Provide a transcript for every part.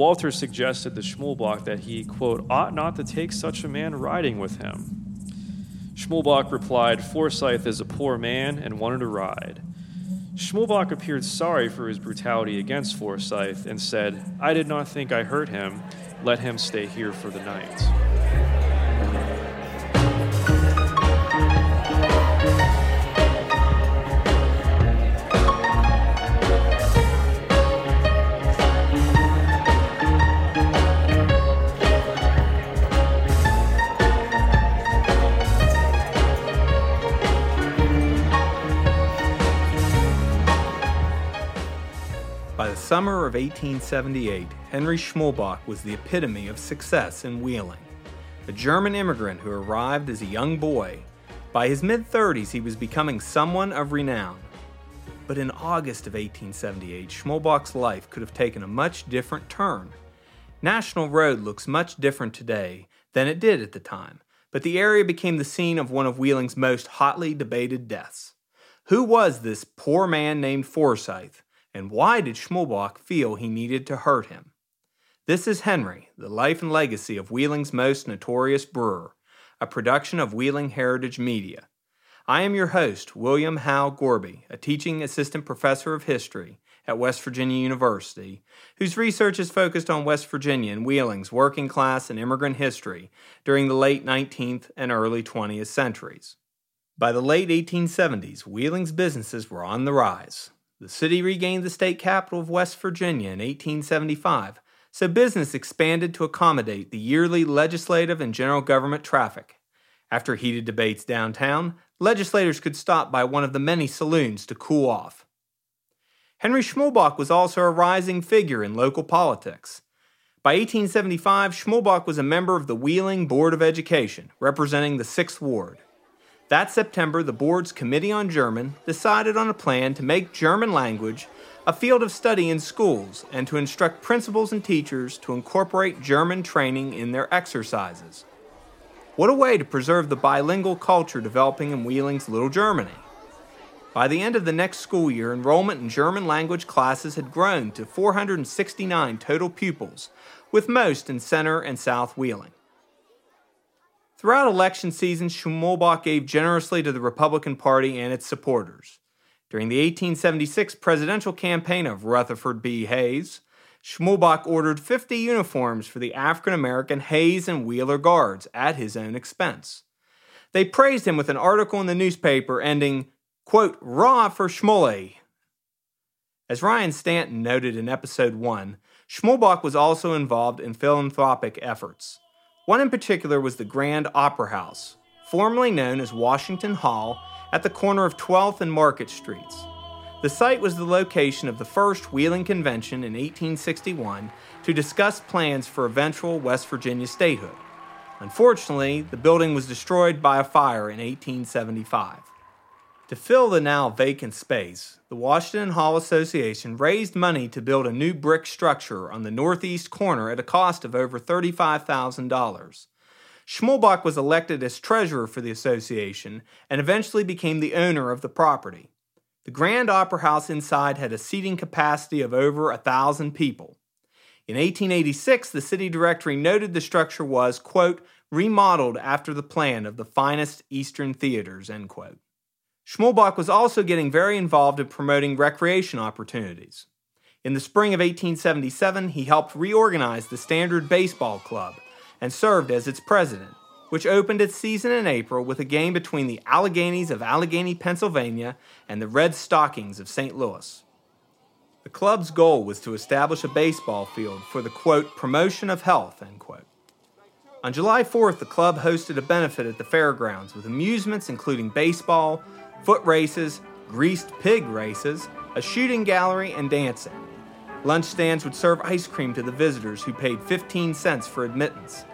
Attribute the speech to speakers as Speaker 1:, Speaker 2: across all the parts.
Speaker 1: Walter suggested to Schmulbach that he, quote, ought not to take such a man riding with him. Schmulbach replied, Forsyth is a poor man and wanted to ride. Schmulbach appeared sorry for his brutality against Forsyth and said, I did not think I hurt him. Let him stay here for the night.
Speaker 2: Summer of 1878, Henry Schmulbach was the epitome of success in Wheeling. A German immigrant who arrived as a young boy, by his mid 30s he was becoming someone of renown. But in August of 1878, Schmulbach's life could have taken a much different turn. National Road looks much different today than it did at the time, but the area became the scene of one of Wheeling's most hotly debated deaths. Who was this poor man named Forsyth? And why did Schmulbach feel he needed to hurt him? This is Henry, the life and legacy of Wheeling's most notorious brewer, a production of Wheeling Heritage Media. I am your host, William Hal Gorby, a teaching assistant professor of history at West Virginia University, whose research is focused on West Virginia and Wheeling's working class and immigrant history during the late 19th and early 20th centuries. By the late 1870s, Wheeling's businesses were on the rise. The city regained the state capital of West Virginia in 1875, so business expanded to accommodate the yearly legislative and general government traffic. After heated debates downtown, legislators could stop by one of the many saloons to cool off. Henry Schmulbach was also a rising figure in local politics. By 1875, Schmulbach was a member of the Wheeling Board of Education, representing the 6th Ward. That September, the board's Committee on German decided on a plan to make German language a field of study in schools and to instruct principals and teachers to incorporate German training in their exercises. What a way to preserve the bilingual culture developing in Wheeling's Little Germany. By the end of the next school year, enrollment in German language classes had grown to 469 total pupils, with most in Center and South Wheeling. Throughout election season, Schmulbach gave generously to the Republican Party and its supporters. During the 1876 presidential campaign of Rutherford B. Hayes, Schmulbach ordered 50 uniforms for the African American Hayes and Wheeler Guards at his own expense. They praised him with an article in the newspaper ending, quote, Raw for Schmule. As Ryan Stanton noted in episode 1, Schmulbach was also involved in philanthropic efforts. One in particular was the Grand Opera House, formerly known as Washington Hall, at the corner of 12th and Market Streets. The site was the location of the first Wheeling Convention in 1861 to discuss plans for eventual West Virginia statehood. Unfortunately, the building was destroyed by a fire in 1875. To fill the now vacant space, the Washington Hall Association raised money to build a new brick structure on the northeast corner at a cost of over $35,000. Schmulbach was elected as treasurer for the association and eventually became the owner of the property. The Grand Opera House inside had a seating capacity of over a thousand people. In 1886, the city directory noted the structure was, quote, remodeled after the plan of the finest Eastern theaters, end quote. Schmulbach was also getting very involved in promoting recreation opportunities. In the spring of 1877, he helped reorganize the Standard Baseball Club and served as its president, which opened its season in April with a game between the Alleghenies of Allegheny, Pennsylvania, and the Red Stockings of St. Louis. The club's goal was to establish a baseball field for the quote, promotion of health, end quote. On July 4th, the club hosted a benefit at the fairgrounds with amusements including baseball, foot races, greased pig races, a shooting gallery, and dancing. Lunch stands would serve ice cream to the visitors who paid 15 cents for admittance.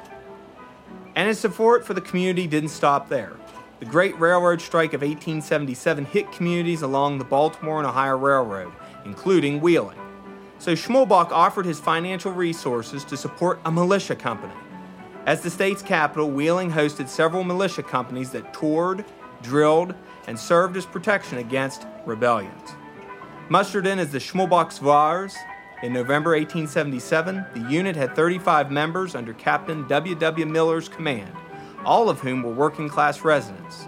Speaker 2: And his support for the community didn't stop there. The Great Railroad Strike of 1877 hit communities along the Baltimore and Ohio Railroad, including Wheeling. So Schmulbach offered his financial resources to support a militia company. As the state's capital, Wheeling hosted several militia companies that toured, drilled, and served as protection against rebellions. Mustered in as the Schmulbach Zouaves, In November 1877, the unit had 35 members under Captain W. W. Miller's command, all of whom were working class residents.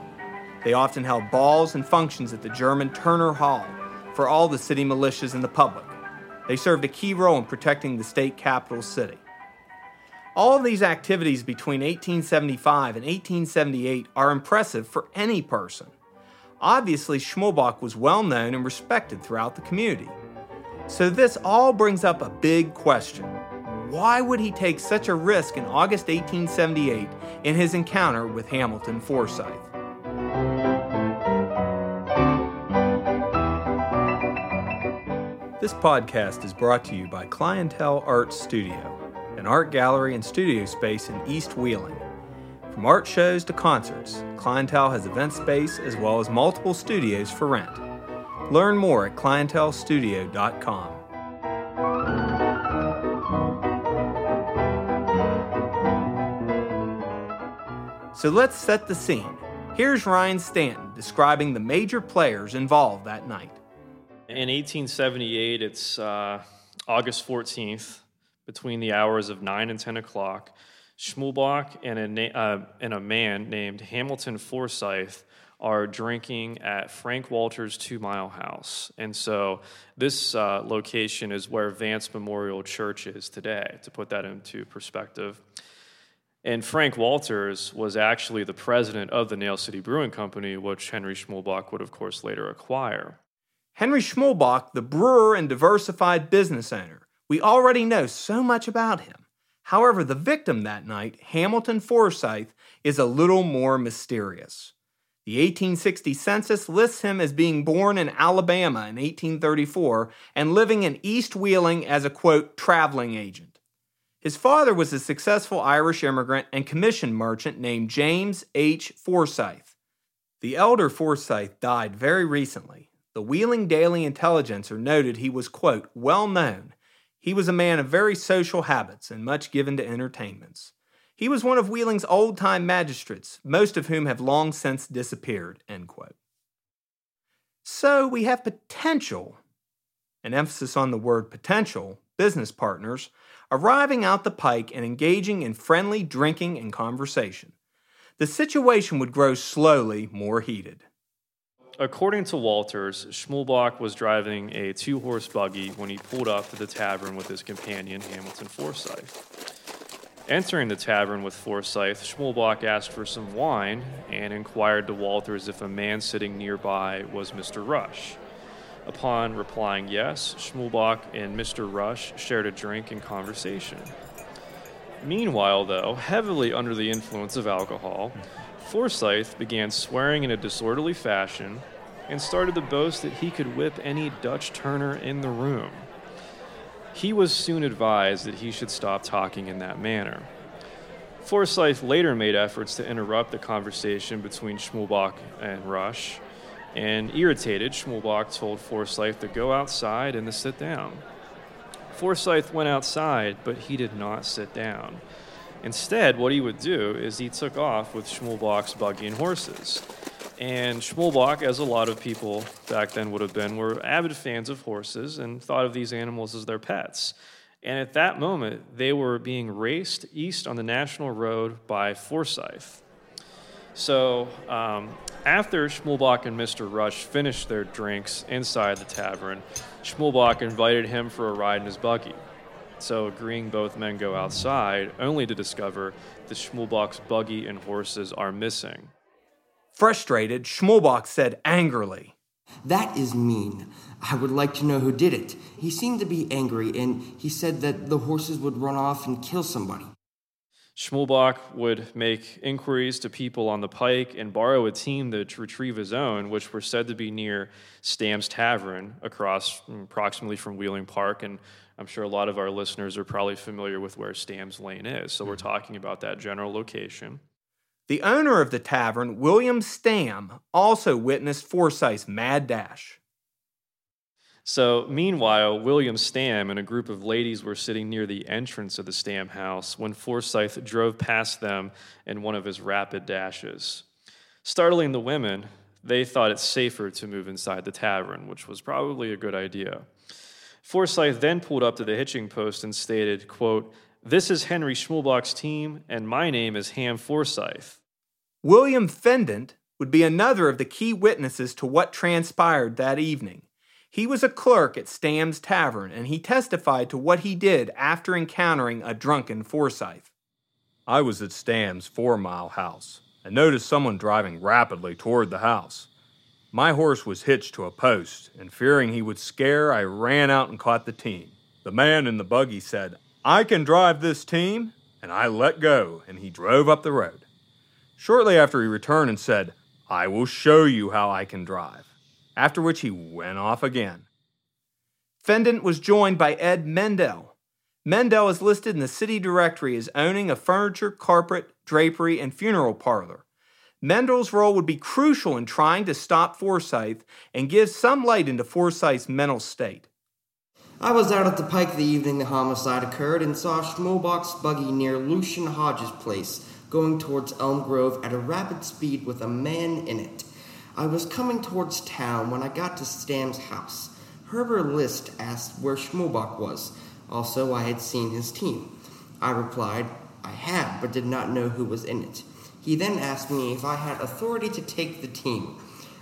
Speaker 2: They often held balls and functions at the German Turner Hall for all the city militias and the public. They served a key role in protecting the state capital city. All of these activities between 1875 and 1878 are impressive for any person. Obviously, Schmulbach was well known and respected throughout the community. So, this all brings up a big question. Why would he take such a risk in August 1878 in his encounter with Hamilton Forsyth? This podcast is brought to you by Clientele Art Studio, an art gallery and studio space in East Wheeling. From art shows to concerts, Clientele has event space as well as multiple studios for rent. Learn more at clientelestudio.com. So let's set the scene. Here's Ryan Stanton describing the major players involved that night.
Speaker 1: In 1878, it's uh, August 14th, between the hours of 9 and 10 o'clock. Schmulbach and a, na- uh, and a man named Hamilton Forsyth are drinking at Frank Walter's Two Mile House. And so this uh, location is where Vance Memorial Church is today, to put that into perspective. And Frank Walters was actually the president of the Nail City Brewing Company, which Henry Schmulbach would, of course, later acquire.
Speaker 2: Henry Schmulbach, the brewer and diversified business owner. We already know so much about him. However, the victim that night, Hamilton Forsyth, is a little more mysterious. The 1860 census lists him as being born in Alabama in 1834 and living in East Wheeling as a quote, traveling agent. His father was a successful Irish immigrant and commission merchant named James H. Forsyth. The elder Forsyth died very recently. The Wheeling Daily Intelligencer noted he was, quote, well known. He was a man of very social habits and much given to entertainments. He was one of Wheeling's old time magistrates, most of whom have long since disappeared. So we have potential, an emphasis on the word potential, business partners, arriving out the pike and engaging in friendly drinking and conversation. The situation would grow slowly more heated.
Speaker 1: According to Walters, Schmulbach was driving a two horse buggy when he pulled up to the tavern with his companion, Hamilton Forsyth. Entering the tavern with Forsyth, Schmulbach asked for some wine and inquired to Walters if a man sitting nearby was Mr. Rush. Upon replying yes, Schmulbach and Mr. Rush shared a drink and conversation. Meanwhile, though, heavily under the influence of alcohol, Forsyth began swearing in a disorderly fashion and started to boast that he could whip any Dutch turner in the room. He was soon advised that he should stop talking in that manner. Forsyth later made efforts to interrupt the conversation between Schmulbach and Rush, and irritated, Schmulbach told Forsyth to go outside and to sit down. Forsyth went outside, but he did not sit down. Instead, what he would do is he took off with Schmulbach's buggy and horses. And Schmulbach, as a lot of people back then would have been, were avid fans of horses and thought of these animals as their pets. And at that moment, they were being raced east on the National Road by Forsyth. So um, after Schmulbach and Mr. Rush finished their drinks inside the tavern, Schmulbach invited him for a ride in his buggy. So, agreeing both men go outside, only to discover that Schmulbach's buggy and horses are missing.
Speaker 2: Frustrated, Schmulbach said angrily,
Speaker 3: That is mean. I would like to know who did it. He seemed to be angry, and he said that the horses would run off and kill somebody.
Speaker 1: Schmulbach would make inquiries to people on the pike and borrow a team to retrieve his own, which were said to be near Stam's Tavern, across mm, approximately from Wheeling Park. And I'm sure a lot of our listeners are probably familiar with where Stam's Lane is. So we're mm-hmm. talking about that general location.
Speaker 2: The owner of the tavern, William Stam, also witnessed Forsyth's mad dash.
Speaker 1: So, meanwhile, William Stam and a group of ladies were sitting near the entrance of the Stam house when Forsyth drove past them in one of his rapid dashes. Startling the women, they thought it safer to move inside the tavern, which was probably a good idea. Forsyth then pulled up to the hitching post and stated, quote, This is Henry Schmulbach's team, and my name is Ham Forsyth.
Speaker 2: William Fendant would be another of the key witnesses to what transpired that evening. He was a clerk at Stam's Tavern, and he testified to what he did after encountering a drunken Forsyth. I was at Stam's four mile house and noticed someone driving rapidly toward the house. My horse was hitched to a post, and fearing he would scare, I ran out and caught the team. The man in the buggy said, I can drive this team, and I let go, and he drove up the road. Shortly after, he returned and said, I will show you how I can drive, after which he went off again. Fendant was joined by Ed Mendel. Mendel is listed in the city directory as owning a furniture, carpet, drapery, and funeral parlor. Mendel's role would be crucial in trying to stop Forsyth and give some light into Forsyth's mental state.
Speaker 3: I was out at the pike the evening the homicide occurred and saw Schmulbach's buggy near Lucian Hodges' place going towards Elm Grove at a rapid speed with a man in it. I was coming towards town when I got to Stam's house. Herbert List asked where Schmulbach was. Also, I had seen his team. I replied, I had, but did not know who was in it. He then asked me if I had authority to take the team.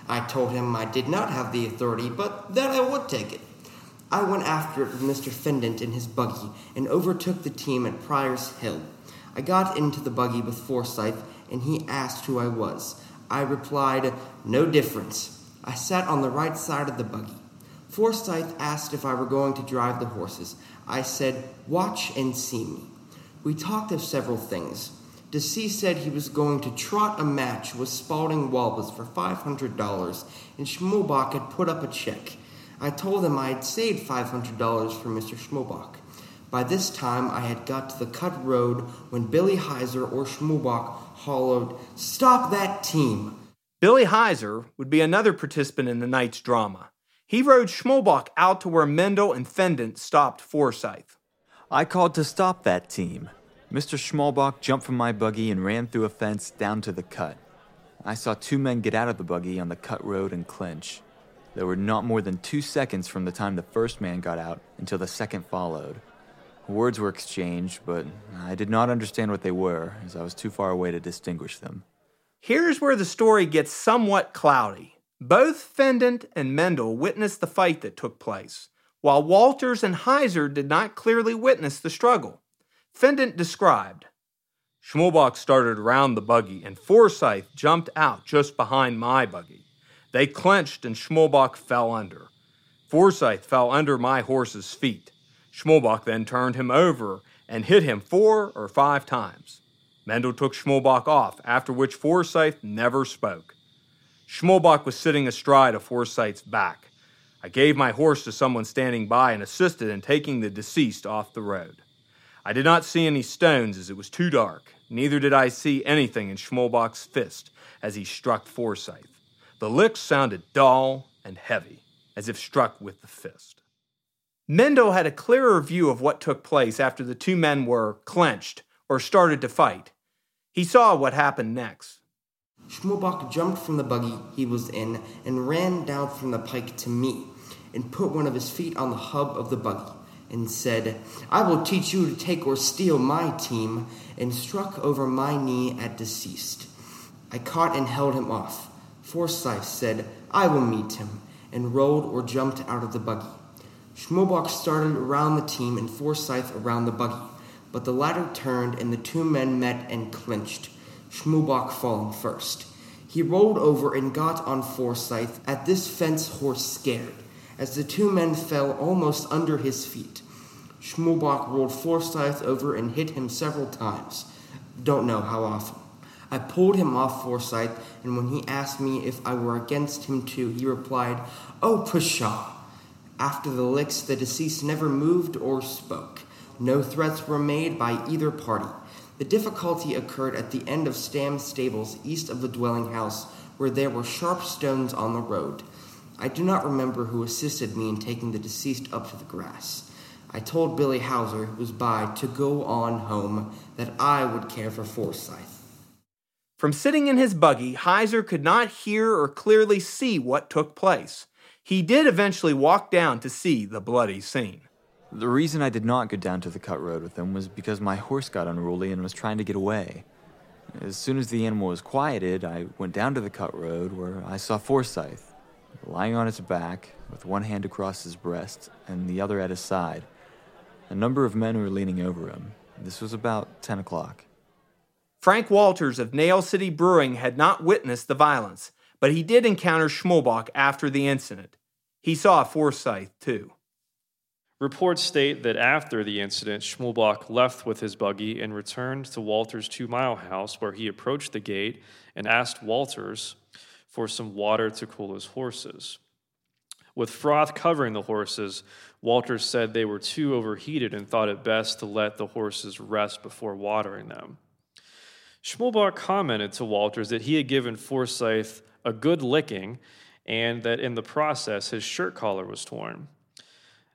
Speaker 3: I told him I did not have the authority, but that I would take it. I went after it with Mr. Fendant in his buggy and overtook the team at Pryor's Hill. I got into the buggy with Forsyth, and he asked who I was. I replied, No difference. I sat on the right side of the buggy. Forsyth asked if I were going to drive the horses. I said, Watch and see me. We talked of several things. Deceased said he was going to trot a match with Spalding Walbus for $500, and Schmulbach had put up a check. I told him I had saved $500 for Mr. Schmulbach. By this time, I had got to the cut road when Billy Heiser or Schmulbach hollowed, Stop that team!
Speaker 2: Billy Heiser would be another participant in the night's drama. He rode Schmulbach out to where Mendel and Fendant stopped Forsyth.
Speaker 4: I called to stop that team. Mr. Schmulbach jumped from my buggy and ran through a fence down to the cut. I saw two men get out of the buggy on the cut road and clinch. There were not more than two seconds from the time the first man got out until the second followed. Words were exchanged, but I did not understand what they were, as I was too far away to distinguish them.
Speaker 2: Here's where the story gets somewhat cloudy. Both Fendant and Mendel witnessed the fight that took place, while Walters and Heiser did not clearly witness the struggle. Fendant described Schmulbach started around the buggy, and Forsyth jumped out just behind my buggy. They clenched, and Schmulbach fell under. Forsyth fell under my horse's feet. Schmulbach then turned him over and hit him four or five times. Mendel took Schmulbach off, after which Forsyth never spoke. Schmulbach was sitting astride of Forsyth's back. I gave my horse to someone standing by and assisted in taking the deceased off the road. I did not see any stones as it was too dark, neither did I see anything in Schmulbach's fist as he struck Forsyth. The licks sounded dull and heavy, as if struck with the fist. Mendel had a clearer view of what took place after the two men were clenched or started to fight. He saw what happened next.
Speaker 3: Schmulbach jumped from the buggy he was in and ran down from the pike to me and put one of his feet on the hub of the buggy and said, I will teach you to take or steal my team, and struck over my knee at deceased. I caught and held him off. Forsyth said, I will meet him, and rolled or jumped out of the buggy. Schmulbach started around the team and Forsyth around the buggy, but the latter turned and the two men met and clinched, Schmulbach falling first. He rolled over and got on Forsyth. At this fence horse scared, as the two men fell almost under his feet. Schmulbach rolled Forsyth over and hit him several times. Don't know how often. I pulled him off Forsyth, and when he asked me if I were against him too, he replied, Oh, pshaw! After the licks, the deceased never moved or spoke. No threats were made by either party. The difficulty occurred at the end of Stam's stables east of the dwelling house, where there were sharp stones on the road. I do not remember who assisted me in taking the deceased up to the grass. I told Billy Hauser, who was by, to go on home, that I would care for Forsyth.
Speaker 2: From sitting in his buggy, Heiser could not hear or clearly see what took place. He did eventually walk down to see the bloody scene.
Speaker 4: The reason I did not go down to the cut road with him was because my horse got unruly and was trying to get away. As soon as the animal was quieted, I went down to the cut road where I saw Forsyth, lying on its back, with one hand across his breast and the other at his side. A number of men were leaning over him. This was about 10 o'clock.
Speaker 2: Frank Walters of Nail City Brewing had not witnessed the violence, but he did encounter Schmulbach after the incident. He saw Forsyth, too.
Speaker 1: Reports state that after the incident, Schmulbach left with his buggy and returned to Walter's two mile house, where he approached the gate and asked Walters for some water to cool his horses. With froth covering the horses, Walters said they were too overheated and thought it best to let the horses rest before watering them. Schmulbach commented to Walters that he had given Forsyth a good licking and that in the process his shirt collar was torn.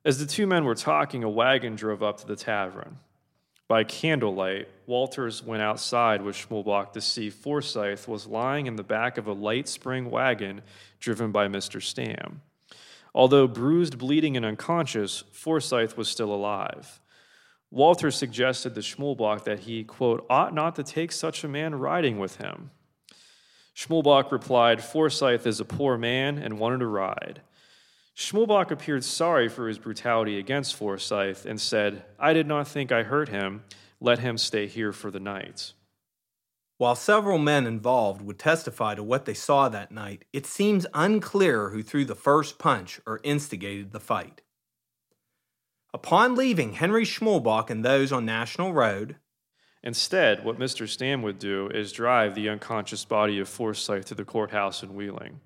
Speaker 1: As the two men were talking, a wagon drove up to the tavern. By candlelight, Walters went outside with Schmulbach to see Forsyth was lying in the back of a light spring wagon driven by Mr. Stam. Although bruised, bleeding, and unconscious, Forsyth was still alive. Walters suggested to Schmulbach that he, quote, ought not to take such a man riding with him. Schmulbach replied, Forsyth is a poor man and wanted to ride. Schmulbach appeared sorry for his brutality against Forsyth and said, I did not think I hurt him. Let him stay here for the night.
Speaker 2: While several men involved would testify to what they saw that night, it seems unclear who threw the first punch or instigated the fight. Upon leaving Henry Schmulbach and those on National Road,
Speaker 1: Instead, what Mr. Stam would do is drive the unconscious body of Forsyth to the courthouse in Wheeling.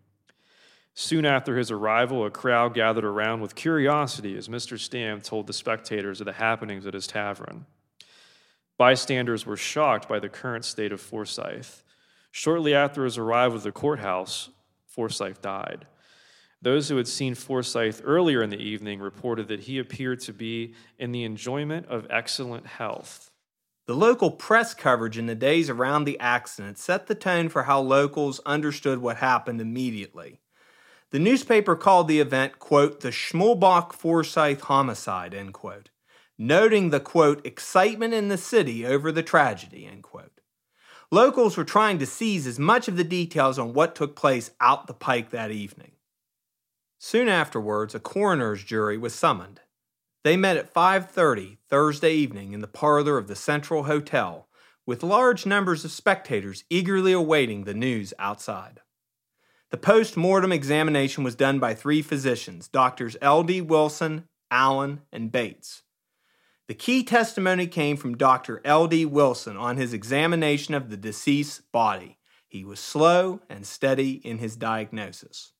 Speaker 1: Soon after his arrival, a crowd gathered around with curiosity as Mr. Stam told the spectators of the happenings at his tavern. Bystanders were shocked by the current state of Forsyth. Shortly after his arrival at the courthouse, Forsyth died. Those who had seen Forsyth earlier in the evening reported that he appeared to be in the enjoyment of excellent health.
Speaker 2: The local press coverage in the days around the accident set the tone for how locals understood what happened immediately. The newspaper called the event, quote, the Schmulbach Forsyth homicide, end quote, noting the, quote, excitement in the city over the tragedy, end quote. Locals were trying to seize as much of the details on what took place out the pike that evening. Soon afterwards, a coroner's jury was summoned. They met at 5:30 Thursday evening in the parlor of the Central Hotel, with large numbers of spectators eagerly awaiting the news outside. The post mortem examination was done by three physicians, doctors L.D. Wilson, Allen, and Bates. The key testimony came from Dr. L.D. Wilson on his examination of the deceased's body. He was slow and steady in his diagnosis.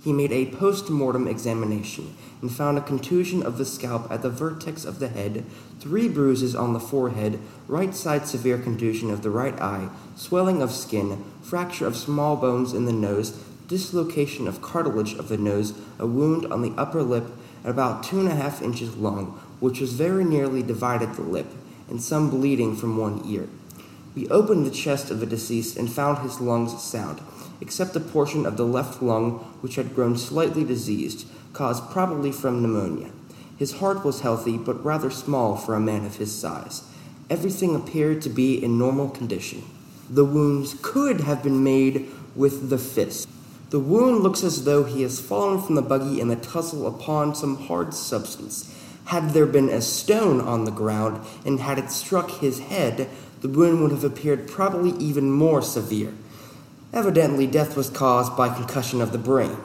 Speaker 3: He made a post mortem examination and found a contusion of the scalp at the vertex of the head, three bruises on the forehead, right side severe contusion of the right eye, swelling of skin, fracture of small bones in the nose, dislocation of cartilage of the nose, a wound on the upper lip about two and a half inches long, which was very nearly divided the lip, and some bleeding from one ear. We opened the chest of the deceased and found his lungs sound except a portion of the left lung which had grown slightly diseased, caused probably from pneumonia. His heart was healthy, but rather small for a man of his size. Everything appeared to be in normal condition. The wounds could have been made with the fist. The wound looks as though he has fallen from the buggy in the tussle upon some hard substance. Had there been a stone on the ground, and had it struck his head, the wound would have appeared probably even more severe. Evidently, death was caused by concussion of the brain.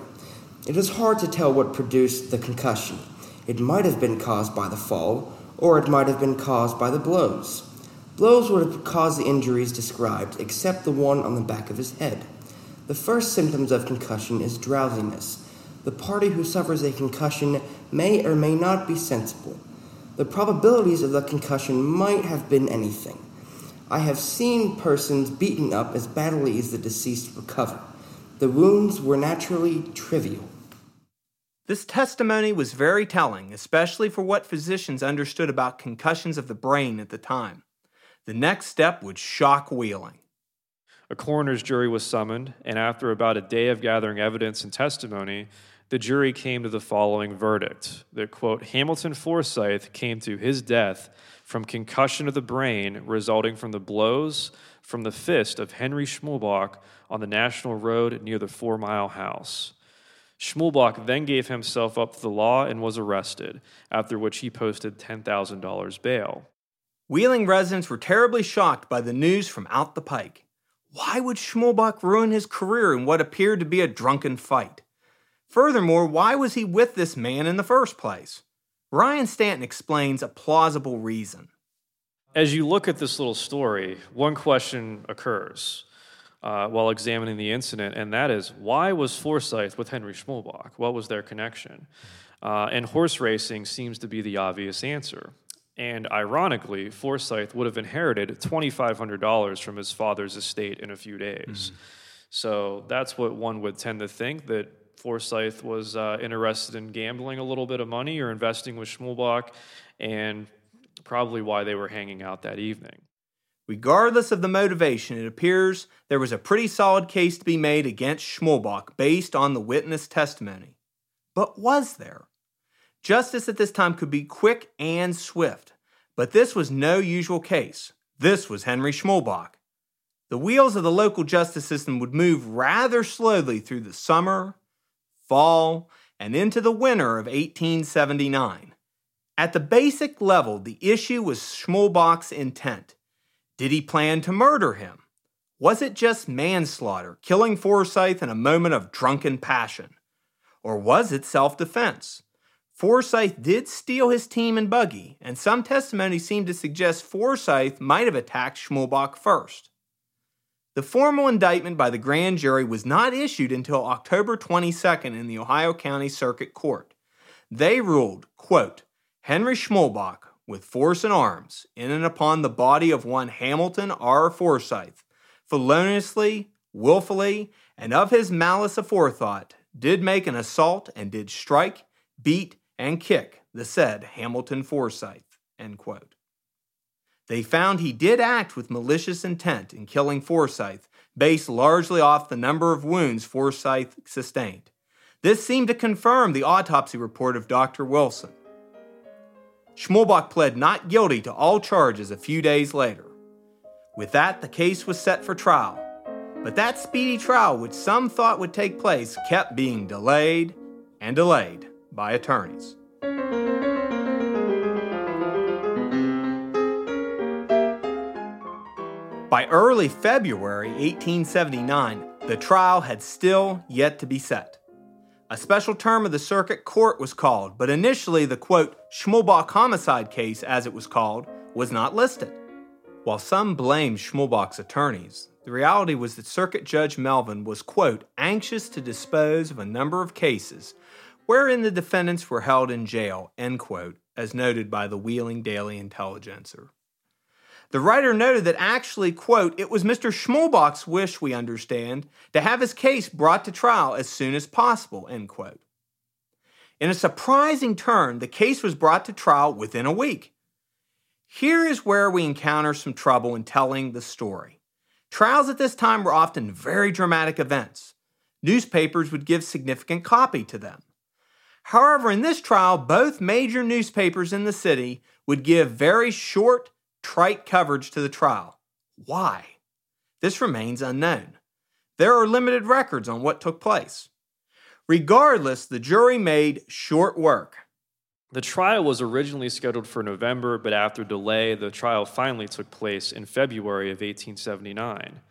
Speaker 3: It is hard to tell what produced the concussion. It might have been caused by the fall, or it might have been caused by the blows. Blows would have caused the injuries described, except the one on the back of his head. The first symptoms of concussion is drowsiness. The party who suffers a concussion may or may not be sensible. The probabilities of the concussion might have been anything. I have seen persons beaten up as badly as the deceased recover. The wounds were naturally trivial.
Speaker 2: This testimony was very telling, especially for what physicians understood about concussions of the brain at the time. The next step would shock Wheeling.
Speaker 1: A coroner's jury was summoned, and after about a day of gathering evidence and testimony, the jury came to the following verdict that, quote, Hamilton Forsyth came to his death from concussion of the brain resulting from the blows from the fist of Henry Schmulbach on the National Road near the Four Mile House. Schmulbach then gave himself up to the law and was arrested, after which he posted $10,000 bail.
Speaker 2: Wheeling residents were terribly shocked by the news from out the pike. Why would Schmulbach ruin his career in what appeared to be a drunken fight? Furthermore, why was he with this man in the first place? Ryan Stanton explains a plausible reason.
Speaker 1: As you look at this little story, one question occurs uh, while examining the incident, and that is why was Forsyth with Henry Schmulbach? What was their connection? Uh, and horse racing seems to be the obvious answer. And ironically, Forsyth would have inherited $2,500 from his father's estate in a few days. Mm-hmm. So that's what one would tend to think that Forsyth was uh, interested in gambling a little bit of money or investing with Schmulbach, and probably why they were hanging out that evening.
Speaker 2: Regardless of the motivation, it appears there was a pretty solid case to be made against Schmulbach based on the witness testimony. But was there? Justice at this time could be quick and swift, but this was no usual case. This was Henry Schmulbach. The wheels of the local justice system would move rather slowly through the summer, fall, and into the winter of 1879. At the basic level, the issue was Schmulbach's intent. Did he plan to murder him? Was it just manslaughter, killing Forsyth in a moment of drunken passion? Or was it self defense? Forsyth did steal his team and buggy, and some testimony seemed to suggest Forsyth might have attacked Schmulbach first. The formal indictment by the grand jury was not issued until October 22nd in the Ohio County Circuit Court. They ruled, quote, Henry Schmulbach with force and arms in and upon the body of one Hamilton R. Forsyth, feloniously, wilfully, and of his malice aforethought, did make an assault and did strike, beat, and kick the said Hamilton Forsyth. They found he did act with malicious intent in killing Forsyth, based largely off the number of wounds Forsyth sustained. This seemed to confirm the autopsy report of Dr. Wilson. Schmulbach pled not guilty to all charges a few days later. With that, the case was set for trial. But that speedy trial, which some thought would take place, kept being delayed and delayed by attorneys. By early February 1879, the trial had still yet to be set. A special term of the circuit court was called, but initially the quote, Schmulbach homicide case, as it was called, was not listed. While some blamed Schmulbach's attorneys, the reality was that Circuit Judge Melvin was, quote, anxious to dispose of a number of cases wherein the defendants were held in jail, end quote, as noted by the Wheeling Daily Intelligencer. The writer noted that actually, quote, it was Mr. Schmulbach's wish, we understand, to have his case brought to trial as soon as possible, end quote. In a surprising turn, the case was brought to trial within a week. Here is where we encounter some trouble in telling the story. Trials at this time were often very dramatic events. Newspapers would give significant copy to them. However, in this trial, both major newspapers in the city would give very short, trite coverage to the trial. Why? This remains unknown. There are limited records on what took place. Regardless, the jury made short work.
Speaker 1: The trial was originally scheduled for November, but after delay, the trial finally took place in February of 1879.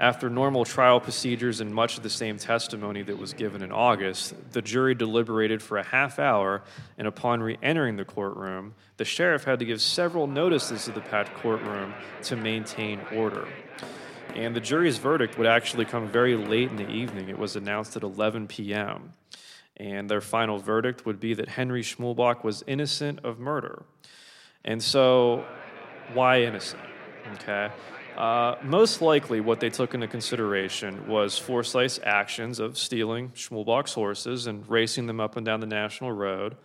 Speaker 1: After normal trial procedures and much of the same testimony that was given in August, the jury deliberated for a half hour, and upon re entering the courtroom, the sheriff had to give several notices to the packed courtroom to maintain order. And the jury's verdict would actually come very late in the evening. It was announced at 11 p.m. And their final verdict would be that Henry Schmulbach was innocent of murder. And so, why innocent? Okay. Uh, most likely, what they took into consideration was Forsyth's actions of stealing Schmulbach's horses and racing them up and down the national road,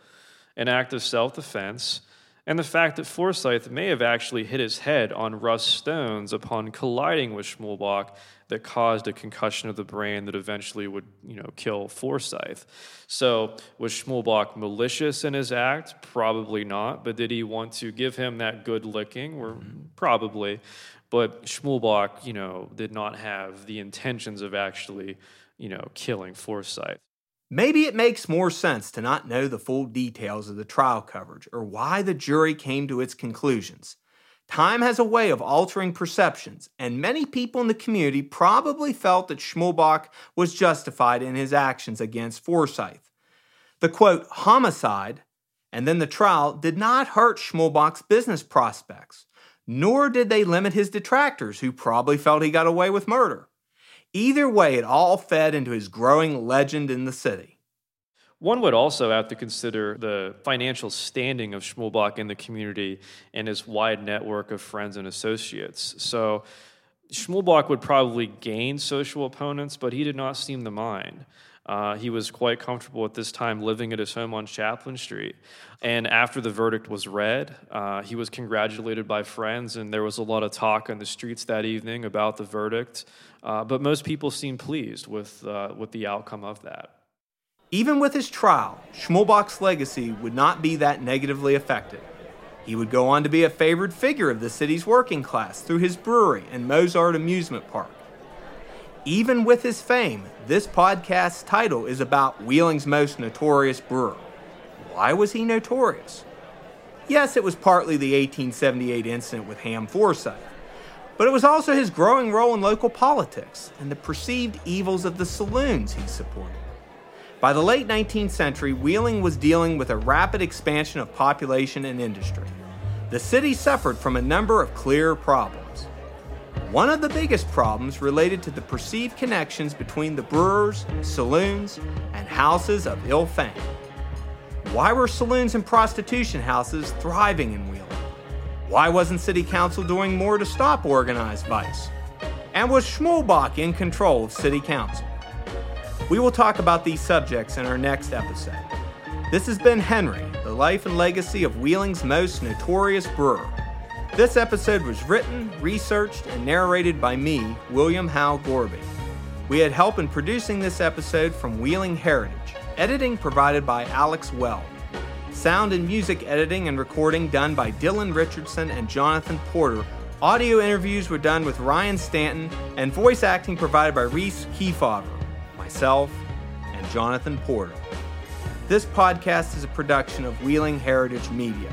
Speaker 1: an act of self defense, and the fact that Forsyth may have actually hit his head on rust stones upon colliding with Schmulbach that caused a concussion of the brain that eventually would, you know, kill Forsyth. So was Schmulbach malicious in his act? Probably not. But did he want to give him that good licking? Or probably. But Schmulbach, you know, did not have the intentions of actually, you know, killing Forsyth.
Speaker 2: Maybe it makes more sense to not know the full details of the trial coverage or why the jury came to its conclusions. Time has a way of altering perceptions, and many people in the community probably felt that Schmulbach was justified in his actions against Forsyth. The quote, homicide, and then the trial did not hurt Schmulbach's business prospects, nor did they limit his detractors, who probably felt he got away with murder. Either way, it all fed into his growing legend in the city.
Speaker 1: One would also have to consider the financial standing of Schmulbach in the community and his wide network of friends and associates. So, Schmulbach would probably gain social opponents, but he did not seem to mind. Uh, he was quite comfortable at this time living at his home on Chaplin Street. And after the verdict was read, uh, he was congratulated by friends, and there was a lot of talk on the streets that evening about the verdict. Uh, but most people seemed pleased with, uh, with the outcome of that.
Speaker 2: Even with his trial, Schmulbach's legacy would not be that negatively affected. He would go on to be a favored figure of the city's working class through his brewery and Mozart amusement park. Even with his fame, this podcast's title is about Wheeling's most notorious brewer. Why was he notorious? Yes, it was partly the 1878 incident with Ham Forsyth, but it was also his growing role in local politics and the perceived evils of the saloons he supported. By the late 19th century, Wheeling was dealing with a rapid expansion of population and industry. The city suffered from a number of clear problems. One of the biggest problems related to the perceived connections between the brewers, saloons, and houses of ill fame. Why were saloons and prostitution houses thriving in Wheeling? Why wasn't City Council doing more to stop organized vice? And was Schmulbach in control of City Council? We will talk about these subjects in our next episode. This has been Henry, the life and legacy of Wheeling's most notorious brewer. This episode was written, researched, and narrated by me, William Hal Gorby. We had help in producing this episode from Wheeling Heritage, editing provided by Alex Well. Sound and music editing and recording done by Dylan Richardson and Jonathan Porter. Audio interviews were done with Ryan Stanton, and voice acting provided by Reese Kefauver, myself, and Jonathan Porter. This podcast is a production of Wheeling Heritage Media.